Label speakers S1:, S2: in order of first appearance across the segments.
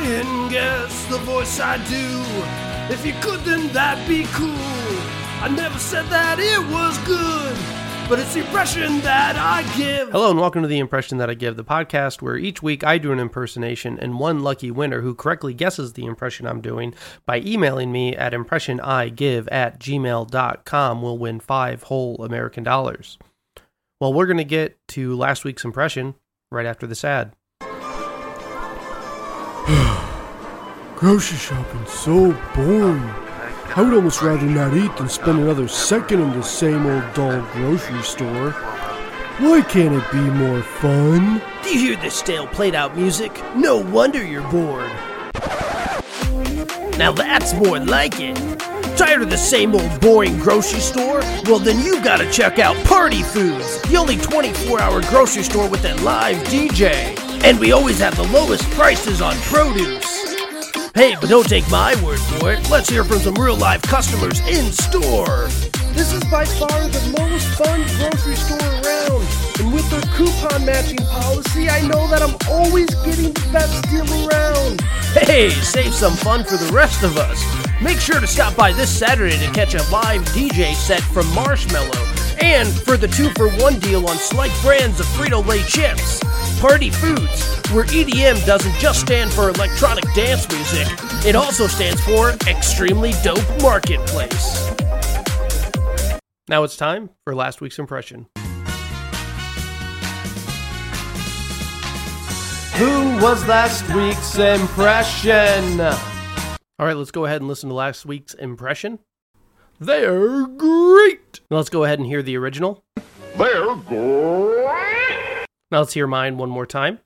S1: try and guess the voice I do. If you could, then that'd be cool. I never said that it was good, but it's the impression that I give.
S2: Hello, and welcome to The Impression That I Give, the podcast where each week I do an impersonation, and one lucky winner who correctly guesses the impression I'm doing by emailing me at impressionigive at gmail.com will win five whole American dollars. Well, we're going to get to last week's impression right after this ad.
S3: Grocery shopping's so boring. I would almost rather not eat than spend another second in the same old dull grocery store. Why can't it be more fun?
S1: Do you hear this stale played out music? No wonder you're bored. Now that's more like it. Tired of the same old boring grocery store? Well, then you gotta check out Party Foods, the only 24 hour grocery store with a live DJ. And we always have the lowest prices on produce. Hey, but don't take my word for it. Let's hear from some real live customers in store. This is by far the most fun grocery store around. And with their coupon matching policy, I know that I'm always getting the best deal around. Hey, save some fun for the rest of us. Make sure to stop by this Saturday to catch a live DJ set from Marshmello. And for the two for one deal on select brands of Frito Lay chips. Party Foods, where EDM doesn't just stand for electronic dance music, it also stands for Extremely Dope Marketplace.
S2: Now it's time for last week's impression. Who was last week's impression? All right, let's go ahead and listen to last week's impression. They're great. Now let's go ahead and hear the original.
S4: They're great.
S2: Now let's hear mine one more time.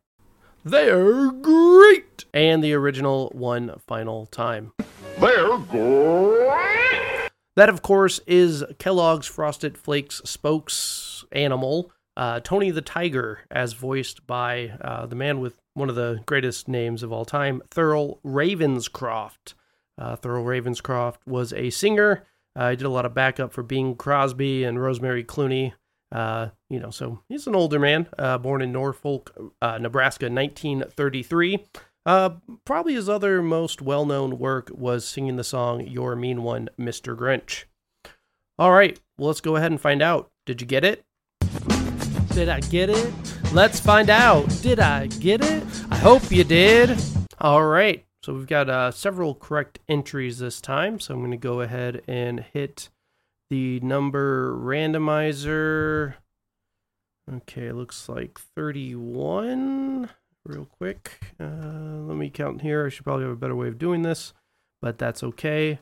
S2: They're great. And the original one final time.
S4: They're great.
S2: That, of course, is Kellogg's Frosted Flakes spokes animal, uh, Tony the Tiger, as voiced by uh, the man with one of the greatest names of all time, Thurl Ravenscroft. Uh, Thurl Ravenscroft was a singer. Uh, he did a lot of backup for Bing Crosby and Rosemary Clooney. Uh, you know, so he's an older man, uh, born in Norfolk, uh, Nebraska, 1933. Uh, probably his other most well known work was singing the song You're Mean One, Mr. Grinch. All right, well, let's go ahead and find out. Did you get it? Did I get it? Let's find out. Did I get it? I hope you did. All right, so we've got uh, several correct entries this time. So I'm going to go ahead and hit the number randomizer. Okay, looks like 31 real quick. Uh, let me count here. I should probably have a better way of doing this, but that's okay.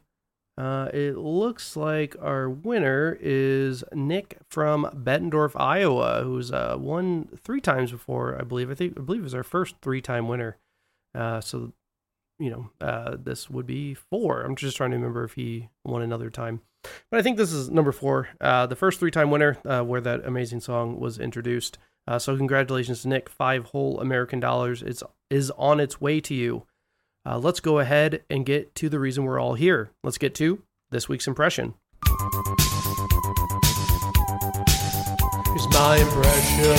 S2: Uh, it looks like our winner is Nick from Bettendorf, Iowa, who's uh, won three times before, I believe. I think I believe was our first three-time winner. Uh, so, you know, uh, this would be four. I'm just trying to remember if he won another time, but I think this is number four, uh, the first three-time winner uh, where that amazing song was introduced. Uh, so congratulations to Nick. Five whole American dollars. It's is on its way to you. Uh, let's go ahead and get to the reason we're all here. Let's get to this week's impression.
S1: It's my impression.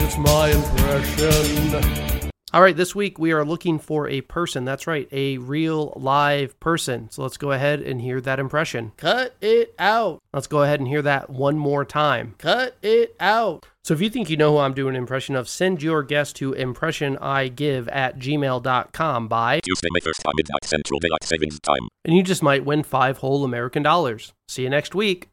S1: It's my impression.
S2: All right, this week we are looking for a person. That's right, a real live person. So let's go ahead and hear that impression. Cut it out. Let's go ahead and hear that one more time. Cut it out. So if you think you know who I'm doing an impression of, send your guess to impressionigive at gmail.com by,
S5: Tuesday, May 1st, midnight Central Daylight Savings Time.
S2: and you just might win five whole American dollars. See you next week.